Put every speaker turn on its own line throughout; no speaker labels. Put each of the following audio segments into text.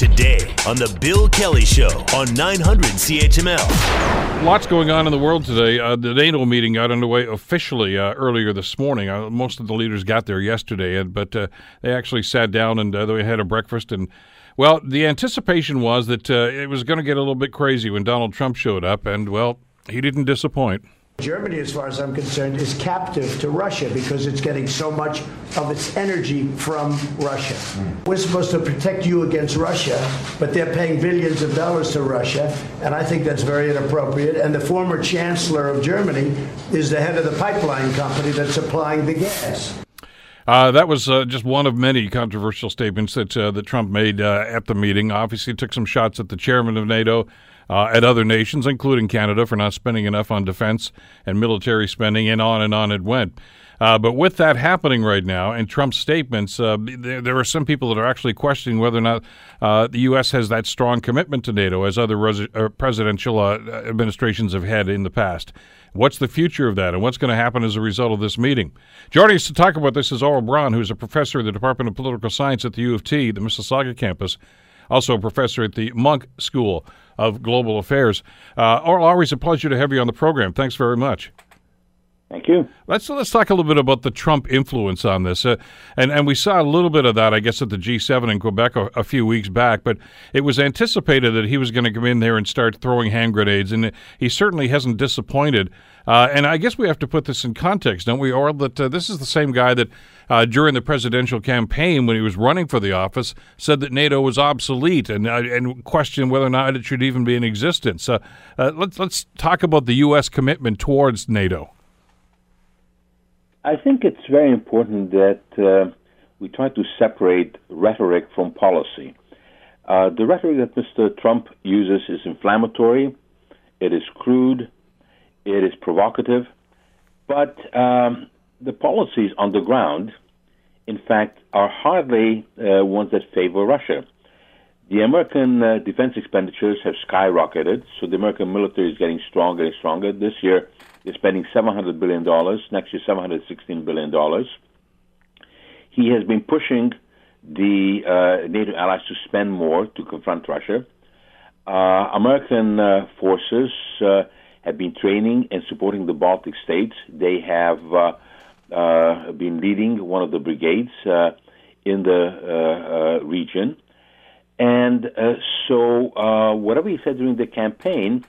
today on The Bill Kelly Show on 900 CHML.
Lots going on in the world today. Uh, the NATO meeting got underway officially uh, earlier this morning. Uh, most of the leaders got there yesterday, but uh, they actually sat down and uh, they had a breakfast. And well, the anticipation was that uh, it was going to get a little bit crazy when Donald Trump showed up, and well, he didn't disappoint.
Germany, as far as I'm concerned, is captive to Russia because it's getting so much of its energy from Russia. We're supposed to protect you against Russia, but they're paying billions of dollars to Russia, and I think that's very inappropriate. And the former chancellor of Germany is the head of the pipeline company that's supplying the gas.
Uh, that was uh, just one of many controversial statements that uh, that Trump made uh, at the meeting. Obviously, took some shots at the chairman of NATO, uh, at other nations, including Canada, for not spending enough on defense and military spending, and on and on it went. Uh, but with that happening right now and Trump's statements, uh, there, there, are some people that are actually questioning whether or not uh, the U.S. has that strong commitment to NATO as other res- uh, presidential uh, administrations have had in the past. What's the future of that, and what's going to happen as a result of this meeting? Joining us to talk about this is Aurel Braun, who's a professor in the Department of Political Science at the U of T, the Mississauga campus, also a professor at the Munk School of Global Affairs. Uh, always a pleasure to have you on the program. Thanks very much.
Thank you.
Let's let's talk a little bit about the Trump influence on this, uh, and and we saw a little bit of that, I guess, at the G7 in Quebec a, a few weeks back. But it was anticipated that he was going to come in there and start throwing hand grenades, and he certainly hasn't disappointed. Uh, and I guess we have to put this in context, don't we, or that uh, this is the same guy that uh, during the presidential campaign, when he was running for the office, said that NATO was obsolete and uh, and questioned whether or not it should even be in existence. Uh, let's let's talk about the U.S. commitment towards NATO.
I think it's very important that uh, we try to separate rhetoric from policy. Uh, the rhetoric that Mr. Trump uses is inflammatory, it is crude, it is provocative, but um, the policies on the ground, in fact, are hardly uh, ones that favor Russia. The American uh, defense expenditures have skyrocketed, so the American military is getting stronger and stronger. This year, they're spending $700 billion, next year, $716 billion. He has been pushing the uh, NATO allies to spend more to confront Russia. Uh, American uh, forces uh, have been training and supporting the Baltic states. They have uh, uh, been leading one of the brigades in the region. And so, whatever he said during the campaign,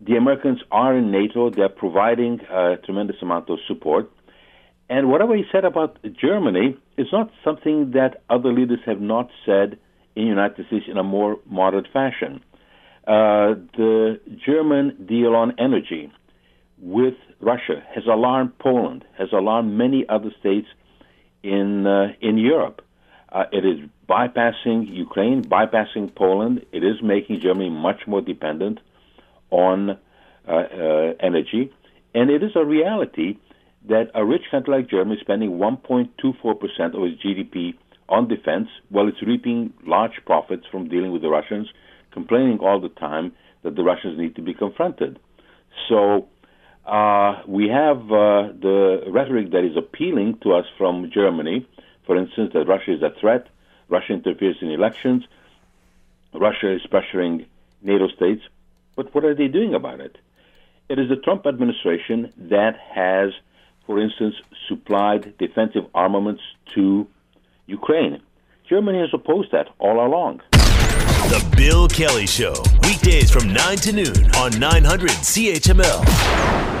the Americans are in NATO. They're providing a tremendous amount of support. And whatever he said about Germany is not something that other leaders have not said in the United States in a more moderate fashion. Uh, the German deal on energy with Russia has alarmed Poland, has alarmed many other states in uh, in Europe. Uh, it is bypassing Ukraine, bypassing Poland. It is making Germany much more dependent on uh, uh, energy. And it is a reality that a rich country like Germany is spending 1.24% of its GDP on defense while it's reaping large profits from dealing with the Russians, complaining all the time that the Russians need to be confronted. So uh, we have uh, the rhetoric that is appealing to us from Germany, for instance, that Russia is a threat, Russia interferes in elections, Russia is pressuring NATO states. But what are they doing about it? It is the Trump administration that has, for instance, supplied defensive armaments to Ukraine. Germany has opposed that all along.
The Bill Kelly Show, weekdays from 9 to noon on 900 CHML.